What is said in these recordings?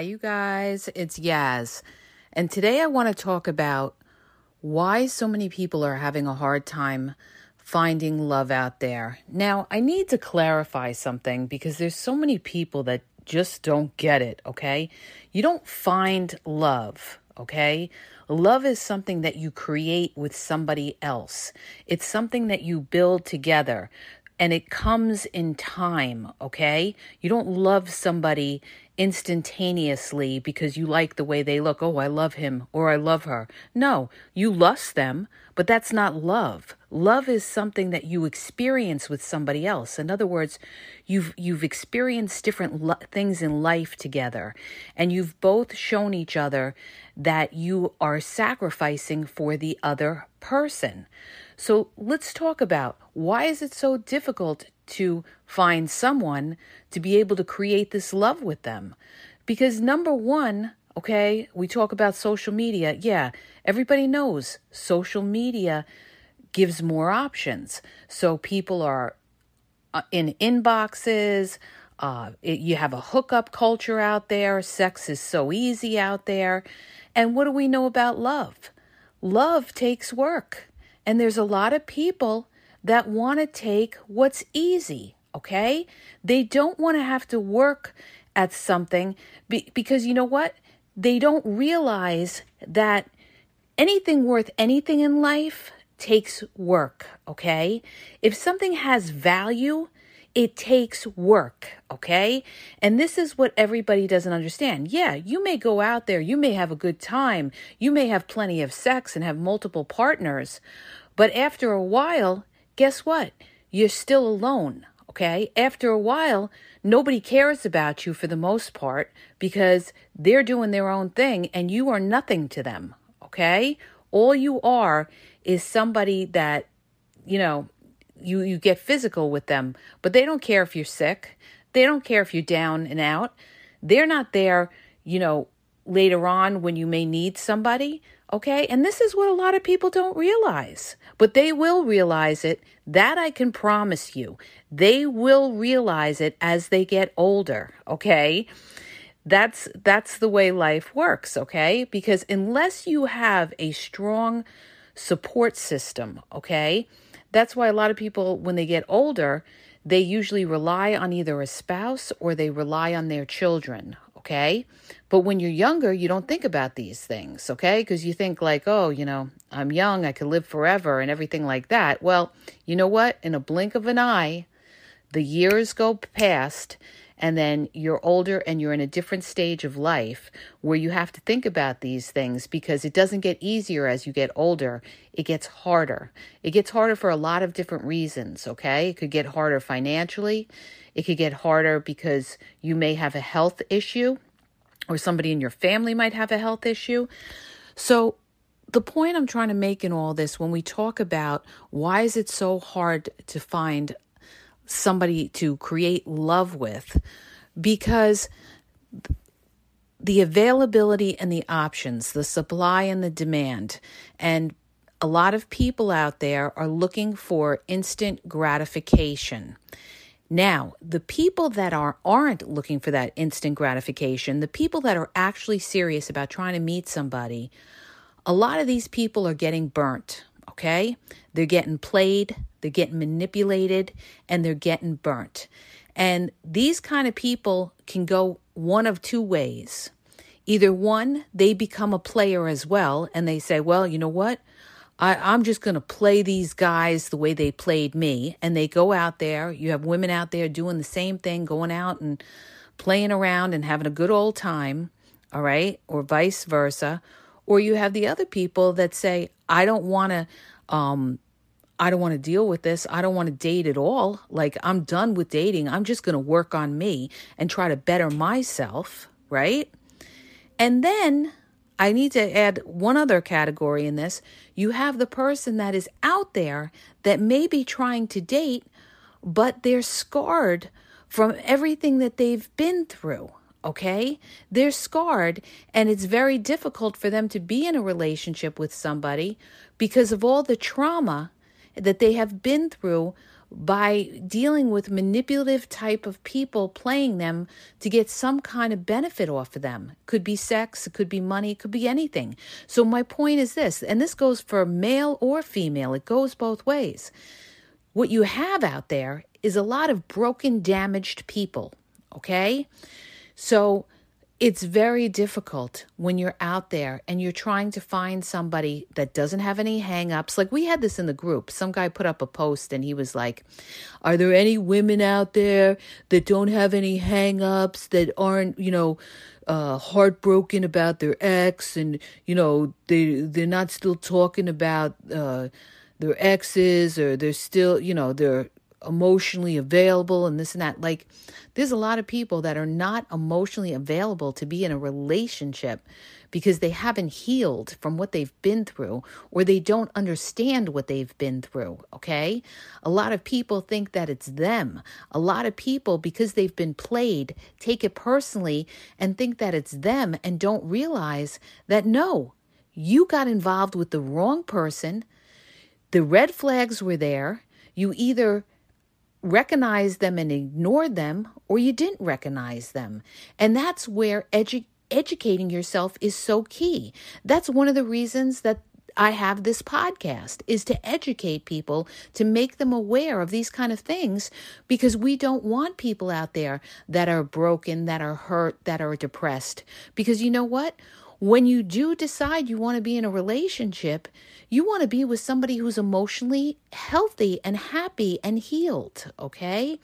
Hi, you guys. It's Yaz. And today I want to talk about why so many people are having a hard time finding love out there. Now, I need to clarify something because there's so many people that just don't get it, okay? You don't find love, okay? Love is something that you create with somebody else. It's something that you build together and it comes in time, okay? You don't love somebody instantaneously because you like the way they look. Oh, I love him or I love her. No, you lust them, but that's not love. Love is something that you experience with somebody else. In other words, you've you've experienced different lo- things in life together and you've both shown each other that you are sacrificing for the other person. So let's talk about why is it so difficult to find someone to be able to create this love with them? Because number 1, okay, we talk about social media. Yeah, everybody knows social media gives more options. So people are uh, in inboxes, uh, it, you have a hookup culture out there. Sex is so easy out there. And what do we know about love? Love takes work. And there's a lot of people that want to take what's easy, okay? They don't want to have to work at something be- because you know what? They don't realize that anything worth anything in life takes work, okay? If something has value, it takes work, okay? And this is what everybody doesn't understand. Yeah, you may go out there, you may have a good time, you may have plenty of sex and have multiple partners, but after a while, guess what? You're still alone, okay? After a while, nobody cares about you for the most part because they're doing their own thing and you are nothing to them, okay? All you are is somebody that, you know, you, you get physical with them, but they don't care if you're sick. They don't care if you're down and out. They're not there, you know, later on when you may need somebody. Okay. And this is what a lot of people don't realize, but they will realize it. That I can promise you. They will realize it as they get older. Okay. That's, that's the way life works. Okay. Because unless you have a strong support system, okay, that's why a lot of people, when they get older, they usually rely on either a spouse or they rely on their children okay? But when you're younger, you don't think about these things, okay? Because you think, like, oh, you know, I'm young, I can live forever and everything like that. Well, you know what? In a blink of an eye, the years go past, and then you're older and you're in a different stage of life where you have to think about these things because it doesn't get easier as you get older. It gets harder. It gets harder for a lot of different reasons, okay? It could get harder financially. It could get harder because you may have a health issue or somebody in your family might have a health issue. So, the point I'm trying to make in all this when we talk about why is it so hard to find somebody to create love with because the availability and the options, the supply and the demand, and a lot of people out there are looking for instant gratification. Now, the people that are aren't looking for that instant gratification, the people that are actually serious about trying to meet somebody, a lot of these people are getting burnt, okay? They're getting played, they're getting manipulated, and they're getting burnt. And these kind of people can go one of two ways. Either one, they become a player as well, and they say, well, you know what? I, I'm just going to play these guys the way they played me. And they go out there. You have women out there doing the same thing, going out and playing around and having a good old time. All right. Or vice versa. Or you have the other people that say, I don't want to, um, I don't want to deal with this. I don't want to date at all. Like, I'm done with dating. I'm just going to work on me and try to better myself. Right. And then I need to add one other category in this. You have the person that is out there that may be trying to date, but they're scarred from everything that they've been through. Okay? They're scarred, and it's very difficult for them to be in a relationship with somebody because of all the trauma that they have been through by dealing with manipulative type of people playing them to get some kind of benefit off of them. Could be sex it could be money it could be anything. So my point is this and this goes for male or female it goes both ways. What you have out there is a lot of broken damaged people okay? So it's very difficult when you're out there and you're trying to find somebody that doesn't have any hangups. Like we had this in the group. Some guy put up a post and he was like, Are there any women out there that don't have any hangups, that aren't, you know, uh, heartbroken about their ex and, you know, they they're not still talking about uh, their exes or they're still, you know, they're emotionally available and this and that. Like, there's a lot of people that are not emotionally available to be in a relationship because they haven't healed from what they've been through or they don't understand what they've been through. Okay. A lot of people think that it's them. A lot of people, because they've been played, take it personally and think that it's them and don't realize that no, you got involved with the wrong person. The red flags were there. You either recognized them and ignored them, or you didn't recognize them. And that's where edu- educating yourself is so key. That's one of the reasons that I have this podcast is to educate people to make them aware of these kind of things because we don't want people out there that are broken, that are hurt, that are depressed. Because you know what? When you do decide you want to be in a relationship, you want to be with somebody who's emotionally healthy and happy and healed, okay?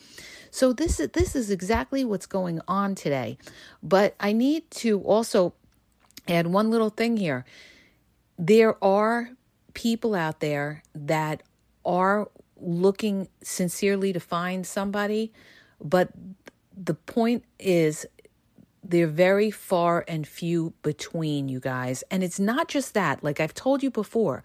So this is this is exactly what's going on today. But I need to also add one little thing here. There are people out there that are looking sincerely to find somebody, but the point is they're very far and few between, you guys. And it's not just that, like I've told you before,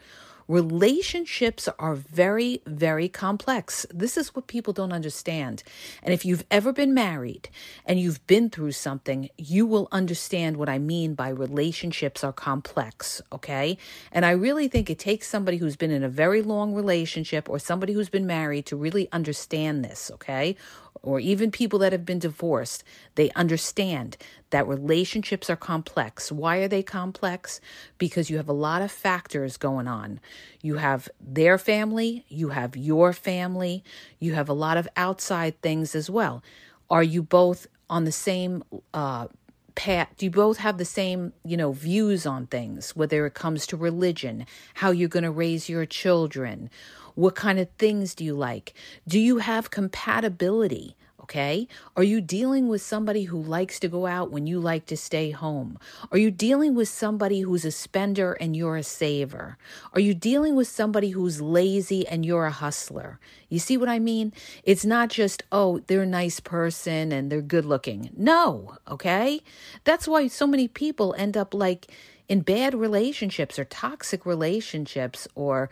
relationships are very, very complex. This is what people don't understand. And if you've ever been married and you've been through something, you will understand what I mean by relationships are complex, okay? And I really think it takes somebody who's been in a very long relationship or somebody who's been married to really understand this, okay? Or even people that have been divorced, they understand that relationships are complex. Why are they complex? Because you have a lot of factors going on. You have their family, you have your family, you have a lot of outside things as well. Are you both on the same uh, path? Do you both have the same, you know, views on things, whether it comes to religion, how you're going to raise your children? What kind of things do you like? Do you have compatibility? Okay. Are you dealing with somebody who likes to go out when you like to stay home? Are you dealing with somebody who's a spender and you're a saver? Are you dealing with somebody who's lazy and you're a hustler? You see what I mean? It's not just, oh, they're a nice person and they're good looking. No. Okay. That's why so many people end up like in bad relationships or toxic relationships or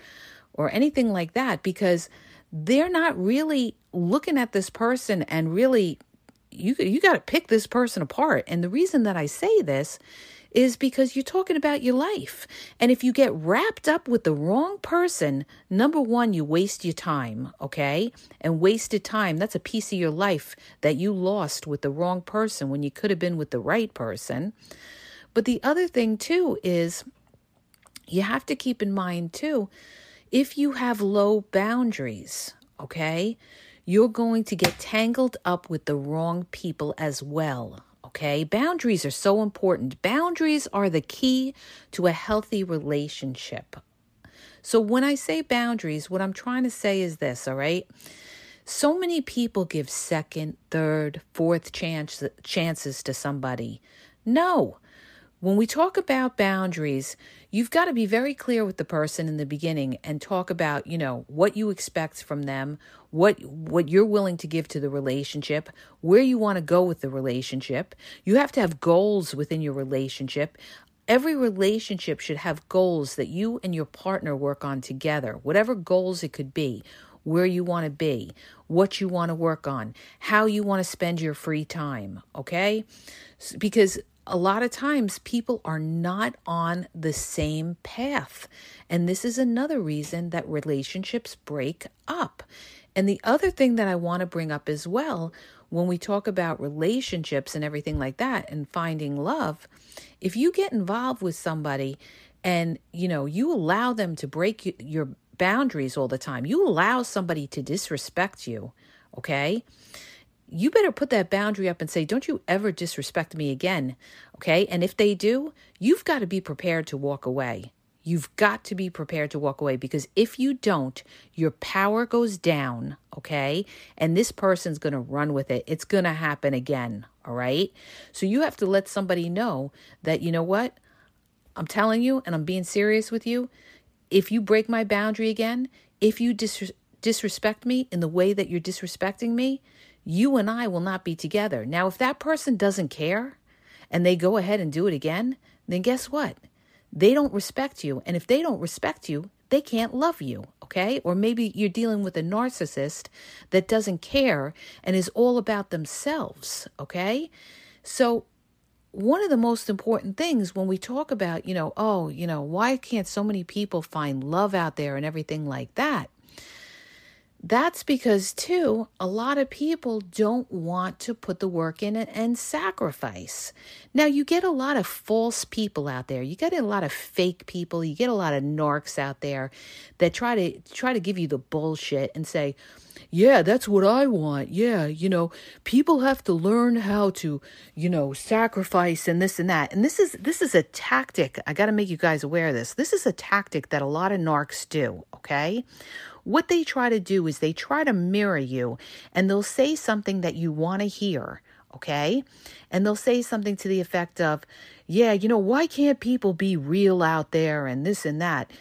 or anything like that because they're not really looking at this person and really you you got to pick this person apart. And the reason that I say this is because you're talking about your life. And if you get wrapped up with the wrong person, number one, you waste your time, okay? And wasted time, that's a piece of your life that you lost with the wrong person when you could have been with the right person. But the other thing, too, is you have to keep in mind, too, if you have low boundaries, okay, you're going to get tangled up with the wrong people as well. Okay, boundaries are so important. Boundaries are the key to a healthy relationship. So, when I say boundaries, what I'm trying to say is this, all right? So many people give second, third, fourth chance, chances to somebody. No, when we talk about boundaries, you've got to be very clear with the person in the beginning and talk about, you know, what you expect from them, what what you're willing to give to the relationship, where you want to go with the relationship. You have to have goals within your relationship. Every relationship should have goals that you and your partner work on together, whatever goals it could be where you want to be, what you want to work on, how you want to spend your free time, okay? Because a lot of times people are not on the same path. And this is another reason that relationships break up. And the other thing that I want to bring up as well when we talk about relationships and everything like that and finding love, if you get involved with somebody and you know you allow them to break your boundaries all the time, you allow somebody to disrespect you, okay? You better put that boundary up and say, Don't you ever disrespect me again. Okay. And if they do, you've got to be prepared to walk away. You've got to be prepared to walk away because if you don't, your power goes down, okay? And this person's going to run with it. It's going to happen again, all right? So you have to let somebody know that, you know what? I'm telling you, and I'm being serious with you. If you break my boundary again, if you dis- disrespect me in the way that you're disrespecting me, you and I will not be together. Now, if that person doesn't care and they go ahead and do it again, then guess what? They don't respect you. And if they don't respect you, they can't love you, okay? Or maybe you're dealing with a narcissist that doesn't care and is all about themselves, okay? So, one of the most important things when we talk about, you know, oh, you know, why can't so many people find love out there and everything like that? That's because, too, a lot of people don't want to put the work in and, and, sacrifice. Now, you get a lot of false people out there. You get a lot of fake people. You get a lot of narcs out there that try to try to give you the bullshit and say, "Yeah, that's what I want. Yeah, you know, people have to learn how to, you know, sacrifice and this and that." And this is this is a tactic. I got to make you guys aware of this. This is a tactic that a lot of narcs do, okay? What they try to do is they try to mirror you and they'll say something that you want to hear, okay? And they'll say something to the effect of, yeah, you know, why can't people be real out there and this and that?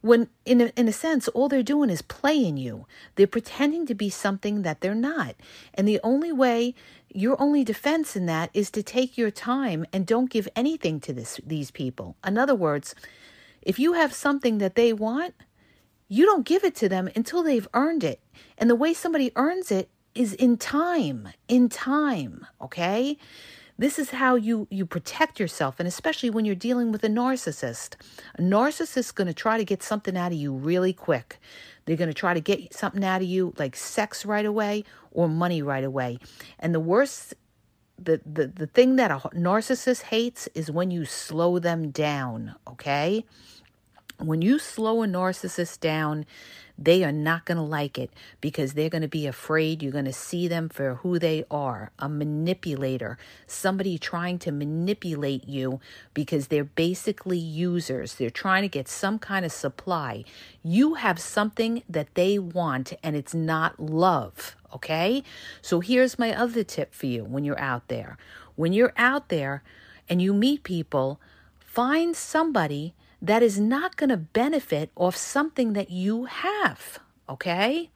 When in a, in a sense, all they're doing is playing you. They're pretending to be something that they're not. And the only way your only defense in that is to take your time and don't give anything to this these people. In other words, if you have something that they want, you don't give it to them until they've earned it. And the way somebody earns it is in time, in time, okay? This is how you you protect yourself and especially when you're dealing with a narcissist. A narcissist is going to try to get something out of you really quick. They're going to try to get something out of you like sex right away or money right away. And the worst the, the, the thing that a narcissist hates is when you slow them down, okay? When you slow a narcissist down, they are not going to like it because they're going to be afraid you're going to see them for who they are a manipulator, somebody trying to manipulate you because they're basically users. They're trying to get some kind of supply. You have something that they want, and it's not love. Okay? So here's my other tip for you when you're out there. When you're out there and you meet people, find somebody that is not going to benefit off something that you have. Okay?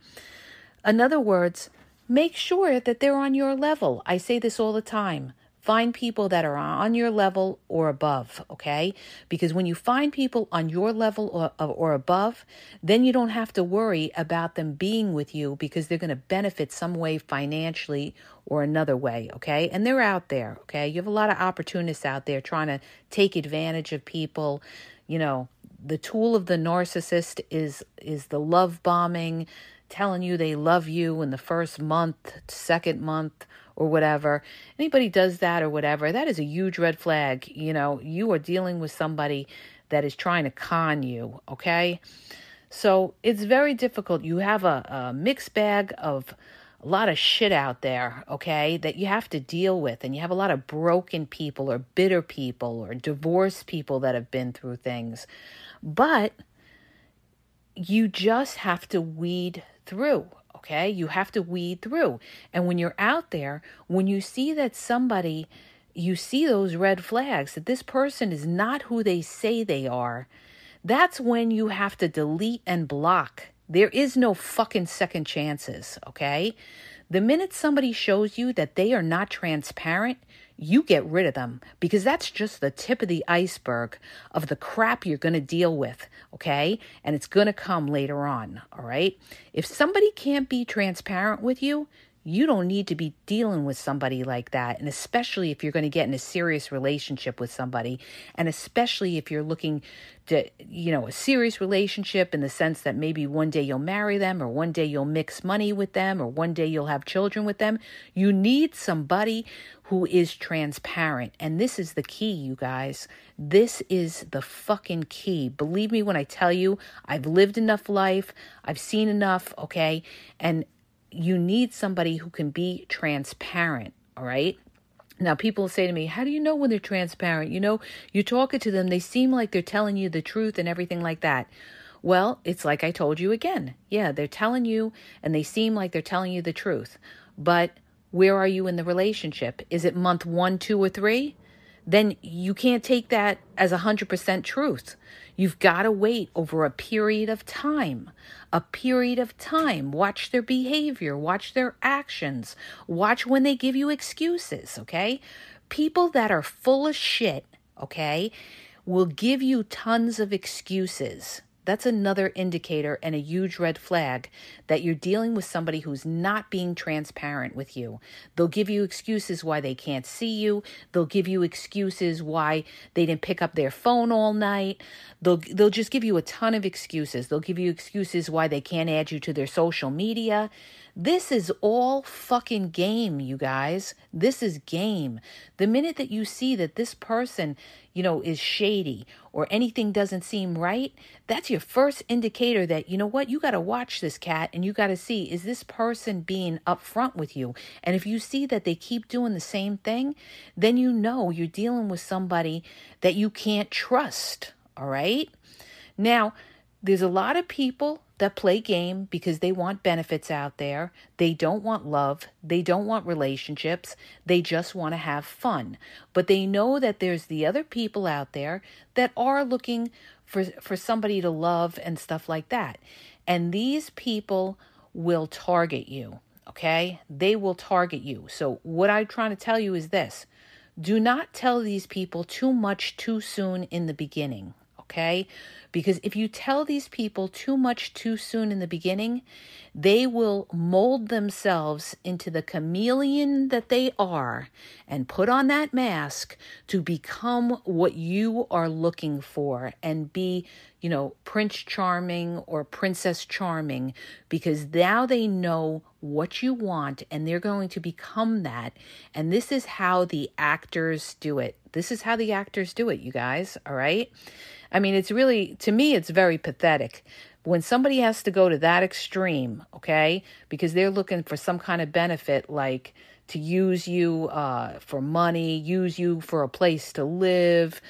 In other words, make sure that they're on your level. I say this all the time. Find people that are on your level or above, okay? Because when you find people on your level or, or above, then you don't have to worry about them being with you because they're going to benefit some way financially or another way, okay? And they're out there, okay? You have a lot of opportunists out there trying to take advantage of people you know, the tool of the narcissist is is the love bombing, telling you they love you in the first month, second month, or whatever. Anybody does that or whatever, that is a huge red flag. You know, you are dealing with somebody that is trying to con you, okay? So it's very difficult. You have a, a mixed bag of a lot of shit out there, okay, that you have to deal with. And you have a lot of broken people or bitter people or divorced people that have been through things. But you just have to weed through, okay? You have to weed through. And when you're out there, when you see that somebody, you see those red flags, that this person is not who they say they are, that's when you have to delete and block there is no fucking second chances, okay? The minute somebody shows you that they are not transparent, you get rid of them because that's just the tip of the iceberg of the crap you're going to deal with, okay? And it's going to come later on, all right? If somebody can't be transparent with you, you don't need to be dealing with somebody like that. And especially if you're going to get in a serious relationship with somebody, and especially if you're looking to, you know, a serious relationship in the sense that maybe one day you'll marry them, or one day you'll mix money with them, or one day you'll have children with them. You need somebody who is transparent. And this is the key, you guys. This is the fucking key. Believe me when I tell you, I've lived enough life, I've seen enough, okay? And you need somebody who can be transparent, all right? Now, people say to me, How do you know when they're transparent? You know, you're talking to them, they seem like they're telling you the truth and everything like that. Well, it's like I told you again. Yeah, they're telling you and they seem like they're telling you the truth. But where are you in the relationship? Is it month one, two, or three? Then you can't take that as 100% truth. You've got to wait over a period of time. A period of time. Watch their behavior, watch their actions, watch when they give you excuses, okay? People that are full of shit, okay, will give you tons of excuses. That's another indicator and a huge red flag that you're dealing with somebody who's not being transparent with you. They'll give you excuses why they can't see you. They'll give you excuses why they didn't pick up their phone all night. They'll they'll just give you a ton of excuses. They'll give you excuses why they can't add you to their social media. This is all fucking game, you guys. This is game. The minute that you see that this person, you know, is shady or anything doesn't seem right, that's your first indicator that, you know what, you got to watch this cat and you got to see is this person being upfront with you? And if you see that they keep doing the same thing, then you know you're dealing with somebody that you can't trust. All right. Now, there's a lot of people that play game because they want benefits out there. They don't want love. They don't want relationships. They just want to have fun. But they know that there's the other people out there that are looking for for somebody to love and stuff like that. And these people will target you, okay? They will target you. So what I'm trying to tell you is this. Do not tell these people too much too soon in the beginning, okay? Because if you tell these people too much too soon in the beginning, they will mold themselves into the chameleon that they are and put on that mask to become what you are looking for and be, you know, Prince Charming or Princess Charming because now they know what you want and they're going to become that. And this is how the actors do it. This is how the actors do it, you guys, all right? I mean, it's really, to me, it's very pathetic when somebody has to go to that extreme, okay, because they're looking for some kind of benefit, like to use you uh, for money, use you for a place to live,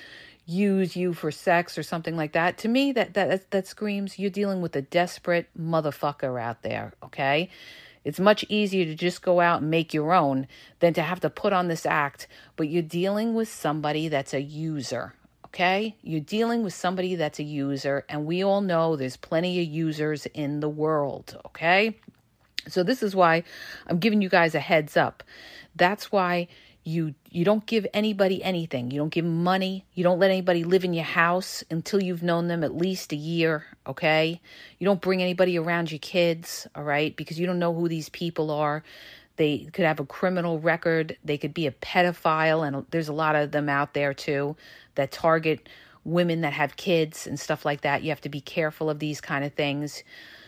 use you for sex or something like that. To me, that that that screams you're dealing with a desperate motherfucker out there, okay? It's much easier to just go out and make your own than to have to put on this act, but you're dealing with somebody that's a user, okay? You're dealing with somebody that's a user, and we all know there's plenty of users in the world, okay? So this is why I'm giving you guys a heads up. That's why you you don't give anybody anything. You don't give money. You don't let anybody live in your house until you've known them at least a year, okay? You don't bring anybody around your kids, all right? Because you don't know who these people are. They could have a criminal record. They could be a pedophile, and there's a lot of them out there too that target women that have kids and stuff like that. You have to be careful of these kind of things.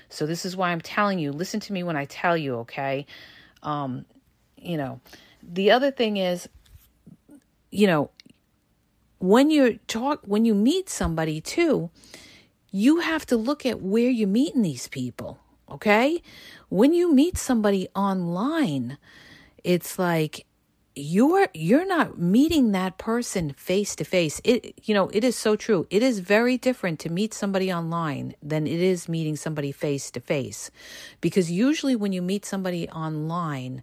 So this is why I'm telling you. Listen to me when I tell you, okay? Um, you know, the other thing is, you know, when you talk, when you meet somebody too, you have to look at where you're meeting these people. Okay. When you meet somebody online, it's like, you're you're not meeting that person face to face it you know it is so true. It is very different to meet somebody online than it is meeting somebody face to face because usually when you meet somebody online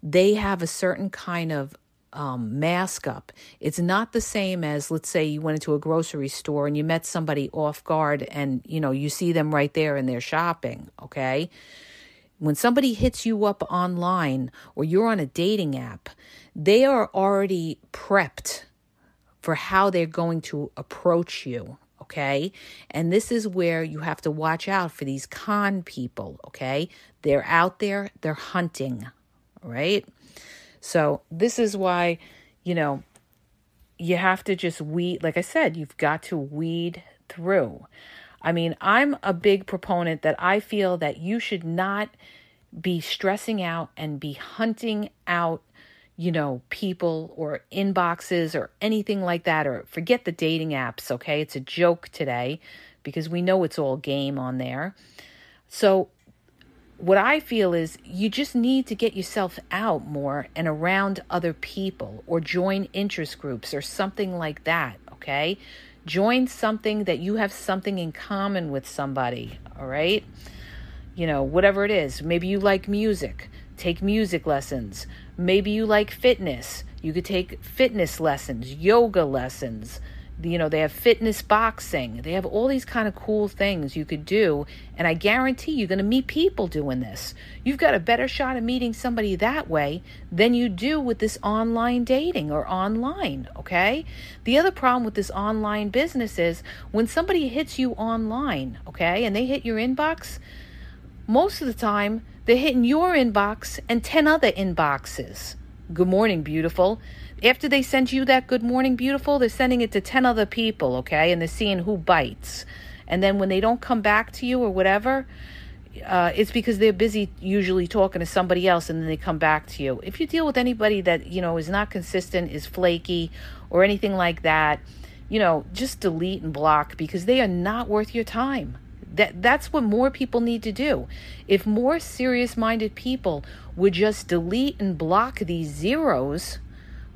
they have a certain kind of um, mask up. It's not the same as, let's say, you went into a grocery store and you met somebody off guard and, you know, you see them right there and they're shopping, okay? When somebody hits you up online or you're on a dating app, they are already prepped for how they're going to approach you, okay? And this is where you have to watch out for these con people, okay? They're out there, they're hunting, right? So this is why, you know, you have to just weed, like I said, you've got to weed through. I mean, I'm a big proponent that I feel that you should not be stressing out and be hunting out, you know, people or inboxes or anything like that, or forget the dating apps, okay? It's a joke today because we know it's all game on there. So what I feel is you just need to get yourself out more and around other people or join interest groups or something like that, okay? Join something that you have something in common with somebody, all right? You know, whatever it is. Maybe you like music, take music lessons. Maybe you like fitness, you could take fitness lessons, yoga lessons you know they have fitness boxing. They have all these kind of cool things you could do. And i guarantee you're going to meet people doing this. You've got a better shot of meeting somebody that way than you do with this online dating or online okay? The other problem with this online business is when somebody hits you online okay and they hit your inbox most of the time they're hitting your inbox and 10 other inboxes. Good morning beautiful after they send you that good morning beautiful, they're sending it to 10 other people, okay? And they're seeing who bites. And then when they don't come back to you or whatever, uh, it's because they're busy usually talking to somebody else and then they come back to you. If you deal with anybody that, you know, is not consistent, is flaky, or anything like that, you know, just delete and block because they are not worth your time. That that's what more people need to do. If more serious-minded people would just delete and block these zeros,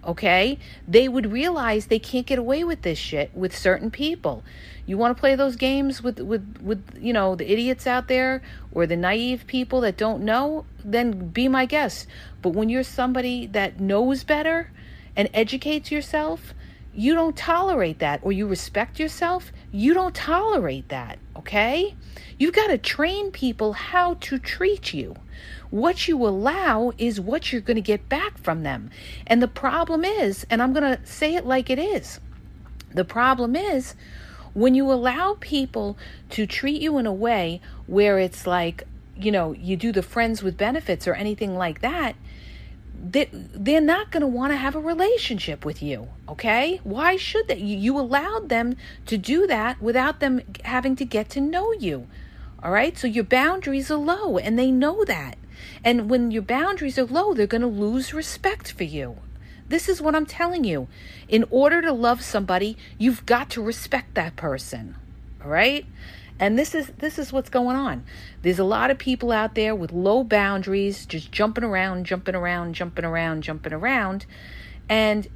okay? They would realize they can't get away with this shit with certain people. You want to play those games with with with you know the idiots out there or the naive people that don't know, then be my guest. But when you're somebody that knows better and educates yourself, you don't tolerate that or you respect yourself, you don't tolerate that, okay? You've got to train people how to treat you. What you allow is what you're going to get back from them. And the problem is, and I'm going to say it like it is the problem is when you allow people to treat you in a way where it's like, you know, you do the friends with benefits or anything like that, they, they're not going to want to have a relationship with you. Okay? Why should they? You, you allowed them to do that without them having to get to know you. All right? So your boundaries are low and they know that. And when your boundaries are low, they're going to lose respect for you. This is what I'm telling you. In order to love somebody, you've got to respect that person. All right? And this is this is what's going on. There's a lot of people out there with low boundaries, just jumping around, jumping around, jumping around, jumping around. And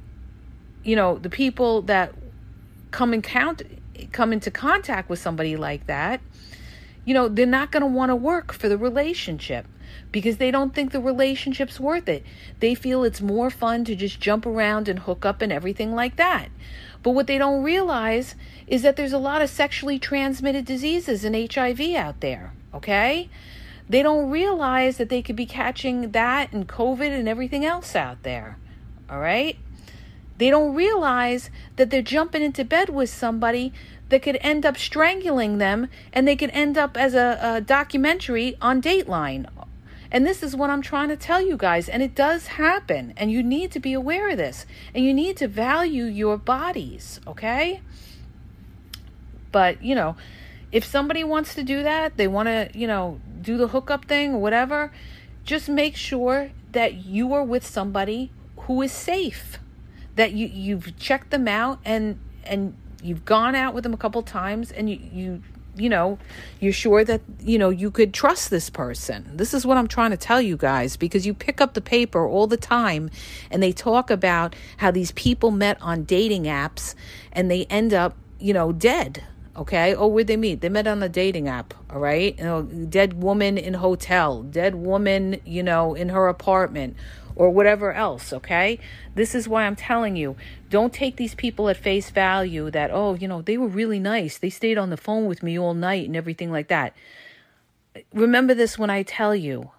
you know, the people that come in count come into contact with somebody like that, you know, they're not going to want to work for the relationship because they don't think the relationship's worth it. They feel it's more fun to just jump around and hook up and everything like that. But what they don't realize is that there's a lot of sexually transmitted diseases and HIV out there, okay? They don't realize that they could be catching that and COVID and everything else out there, all right? They don't realize that they're jumping into bed with somebody that could end up strangling them and they could end up as a, a documentary on Dateline and this is what I'm trying to tell you guys. And it does happen. And you need to be aware of this. And you need to value your bodies, okay? But, you know, if somebody wants to do that, they want to, you know, do the hookup thing or whatever, just make sure that you are with somebody who is safe. That you you've checked them out and and you've gone out with them a couple times and you you you know, you're sure that, you know, you could trust this person. This is what I'm trying to tell you guys because you pick up the paper all the time and they talk about how these people met on dating apps and they end up, you know, dead. Okay. Oh, where'd they meet? They met on a dating app. All right. You know, dead woman in hotel, dead woman, you know, in her apartment or whatever else, okay? This is why I'm telling you don't take these people at face value that, oh, you know, they were really nice. They stayed on the phone with me all night and everything like that. Remember this when I tell you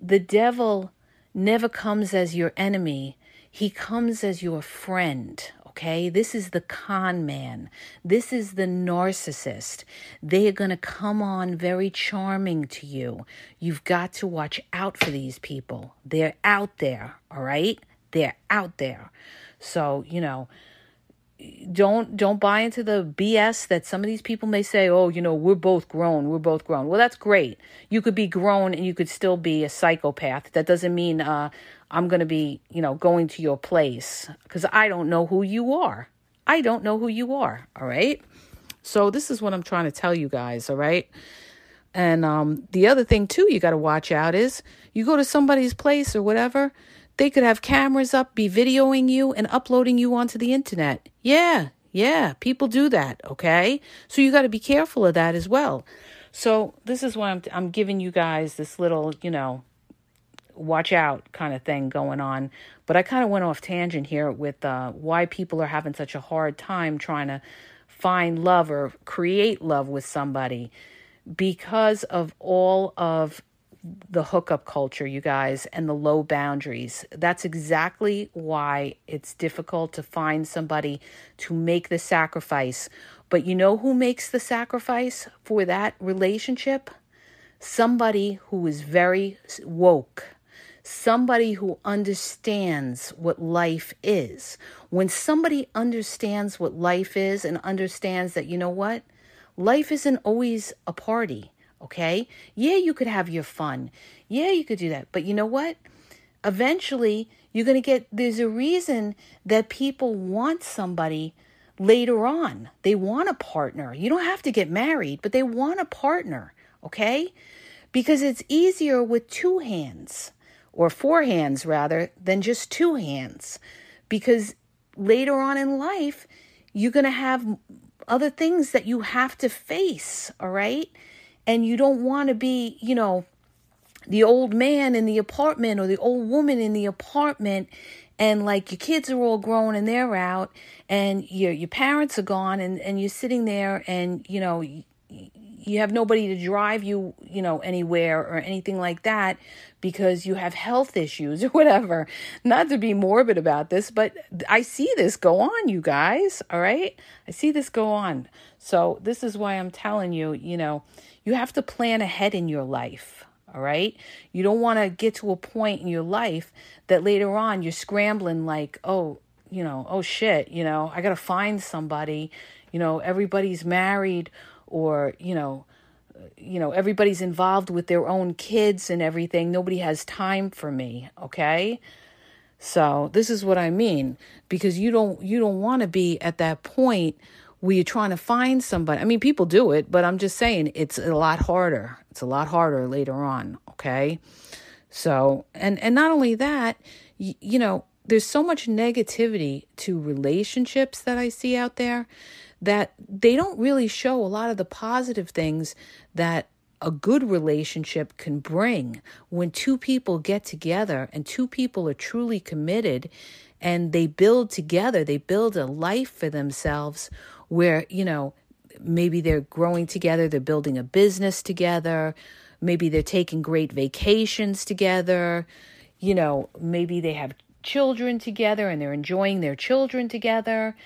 the devil never comes as your enemy, he comes as your friend, Okay, this is the con man. This is the narcissist. They are going to come on very charming to you. You've got to watch out for these people. They're out there, all right? They're out there. So, you know, don't don't buy into the BS that some of these people may say, "Oh, you know, we're both grown. We're both grown." Well, that's great. You could be grown and you could still be a psychopath. That doesn't mean uh, I'm going to be, you know, going to your place because I don't know who you are. I don't know who you are. All right. So this is what I'm trying to tell you guys. All right. And um, the other thing too, you got to watch out is you go to somebody's place or whatever they could have cameras up, be videoing you and uploading you onto the internet. Yeah, yeah, people do that, okay? So you got to be careful of that as well. So this is why I'm I'm giving you guys this little, you know, watch out kind of thing going on. But I kind of went off tangent here with uh, why people are having such a hard time trying to find love or create love with somebody because of all of the hookup culture, you guys, and the low boundaries. That's exactly why it's difficult to find somebody to make the sacrifice. But you know who makes the sacrifice for that relationship? Somebody who is very woke. Somebody who understands what life is. When somebody understands what life is and understands that, you know what? Life isn't always a party okay? Yeah, you could have your fun. Yeah, you could do that. But you know what? Eventually, you're going to get, there's a reason that people want somebody later on. They want a partner. You don't have to get married, but they want a partner, okay? Because it's easier with two hands, or four hands rather, than just two hands. Because later on in life, you're going to have other things that you have to face, all right? and you don't want to be, you know, the old man in the apartment or the old woman in the apartment and like your kids are all grown and they're out and your your parents are gone and and you're sitting there and you know you have nobody to drive you, you know, anywhere or anything like that because you have health issues or whatever. Not to be morbid about this, but I see this go on, you guys, all right? I see this go on. So, this is why I'm telling you, you know, you have to plan ahead in your life. All right. You don't want to get to a point in your life that later on you're scrambling, like, oh, you know, oh shit, you know, I got to find somebody. You know, everybody's married or, you know, you know, everybody's involved with their own kids and everything. Nobody has time for me. Okay. So this is what I mean because you don't you don't want to be at that point where you're trying to find somebody. I mean, people do it, but I'm just saying it's a lot harder. It's a lot harder later on, okay? So, and and not only that, you, you know, there's so much negativity to relationships that I see out there that they don't really show a lot of the positive things that a good relationship can bring when two people get together and two people are truly committed and they build together, they build a life for themselves where, you know, maybe they're growing together, they're building a business together, maybe they're taking great vacations together, you know, maybe they have children together and they're enjoying their children together.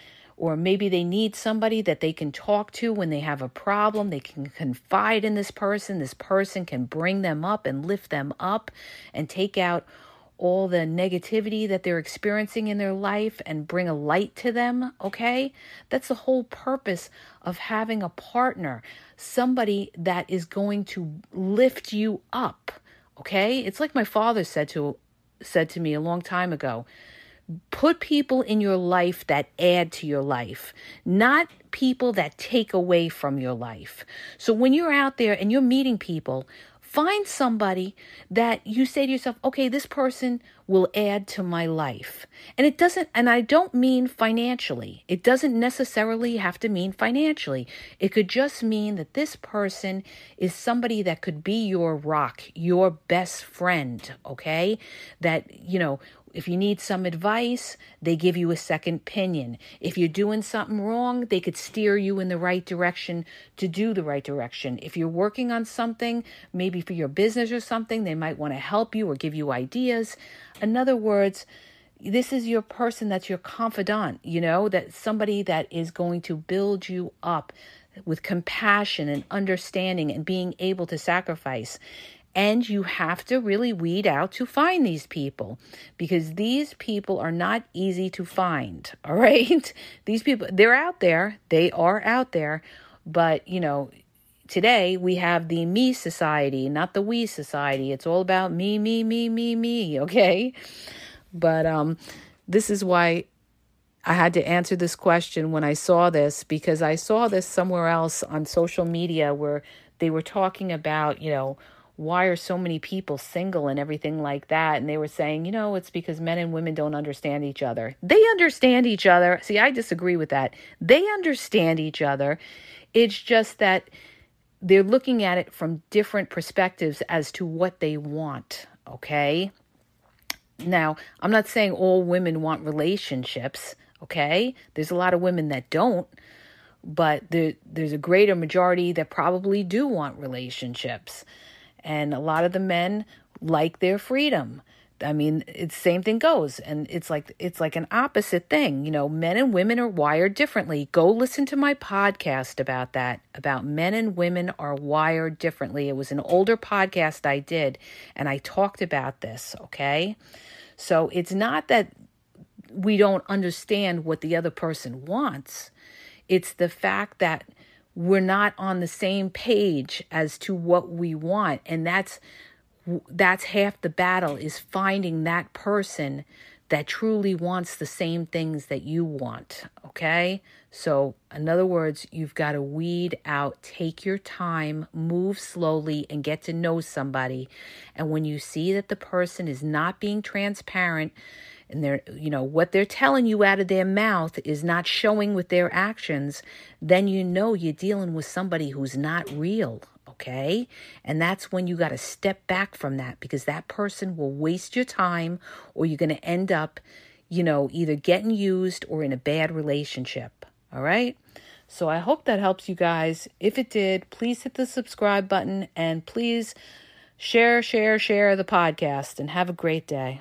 Or maybe they need somebody that they can talk to when they have a problem. They can confide in this person. This person can bring them up and lift them up and take out all the negativity that they're experiencing in their life and bring a light to them, okay? That's the whole purpose of having a partner, somebody that is going to lift you up, okay? It's like my father said to said to me a long time ago. Put people in your life that add to your life, not people that take away from your life. So when you're out there and you're meeting people, Find somebody that you say to yourself, okay, this person will add to my life. And it doesn't, and I don't mean financially. It doesn't necessarily have to mean financially. It could just mean that this person is somebody that could be your rock, your best friend, okay? That, you know, if you need some advice, they give you a second opinion. If you're doing something wrong, they could steer you in the right direction to do the right direction. If you're working on something, maybe for your business or something, they might want to help you or give you ideas. In other words, this is your person that's your confidant, you know, that somebody that is going to build you up with compassion and understanding and being able to sacrifice. And you have to really weed out to find these people because these people are not easy to find. All right. These people, they're out there. They are out there. But, you know, today we have the me society, not the we society. It's all about me, me, me, me, me. Okay. But um, this is why I had to answer this question when I saw this because I saw this somewhere else on social media where they were talking about, you know, why are so many people single and everything like that? And they were saying, you know, it's because men and women don't understand each other. They understand each other. See, I disagree with that. They understand each other. It's just that they're looking at it from different perspectives as to what they want, okay? Now, I'm not saying all women want relationships, okay? There's a lot of women that don't, but there, there's a greater majority that probably do want relationships. And a lot of the men like their freedom. I mean, it's same thing goes, and it's like it's like an opposite thing. You know, men and women are wired differently. Go listen to my podcast about that. About men and women are wired differently. It was an older podcast I did, and I talked about this. Okay, so it's not that we don't understand what the other person wants. It's the fact that we're not on the same page as to what we want. And that's that's half the battle is finding that person that truly wants the same things that you want okay? So in other words you've got to weed out take your time move slowly and get to know somebody. And when you see that the person is not being transparent and they're you know what they're telling you out of their mouth is not showing with their actions then you know you're dealing with somebody who's not real okay? And that's when you got to step back from that because that person will waste your time or you're going to end up you know either getting used or in a bad relationship all right? So i hope that helps you guys. If it did please hit the subscribe button and please share share share the podcast and have a great day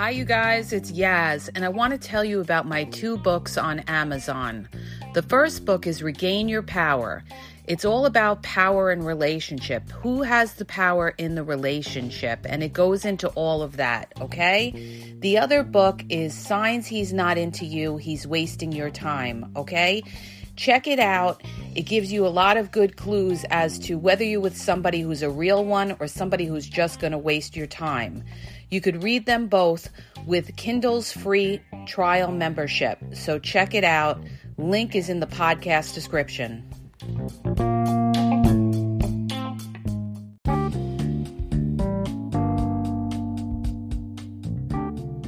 Hi, you guys, it's Yaz, and I want to tell you about my two books on Amazon. The first book is Regain Your Power. It's all about power and relationship. Who has the power in the relationship? And it goes into all of that, okay? The other book is Signs He's Not Into You, He's Wasting Your Time, okay? Check it out. It gives you a lot of good clues as to whether you're with somebody who's a real one or somebody who's just going to waste your time. You could read them both with Kindle's free trial membership. So check it out. Link is in the podcast description.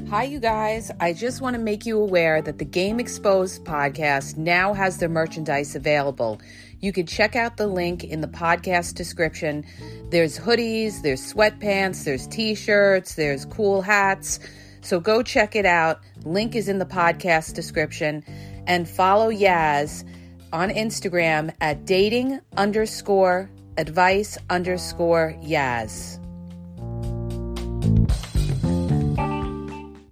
Hi, you guys. I just want to make you aware that the Game Exposed podcast now has their merchandise available. You can check out the link in the podcast description. There's hoodies, there's sweatpants, there's t shirts, there's cool hats. So go check it out. Link is in the podcast description. And follow Yaz on Instagram at dating underscore advice underscore Yaz.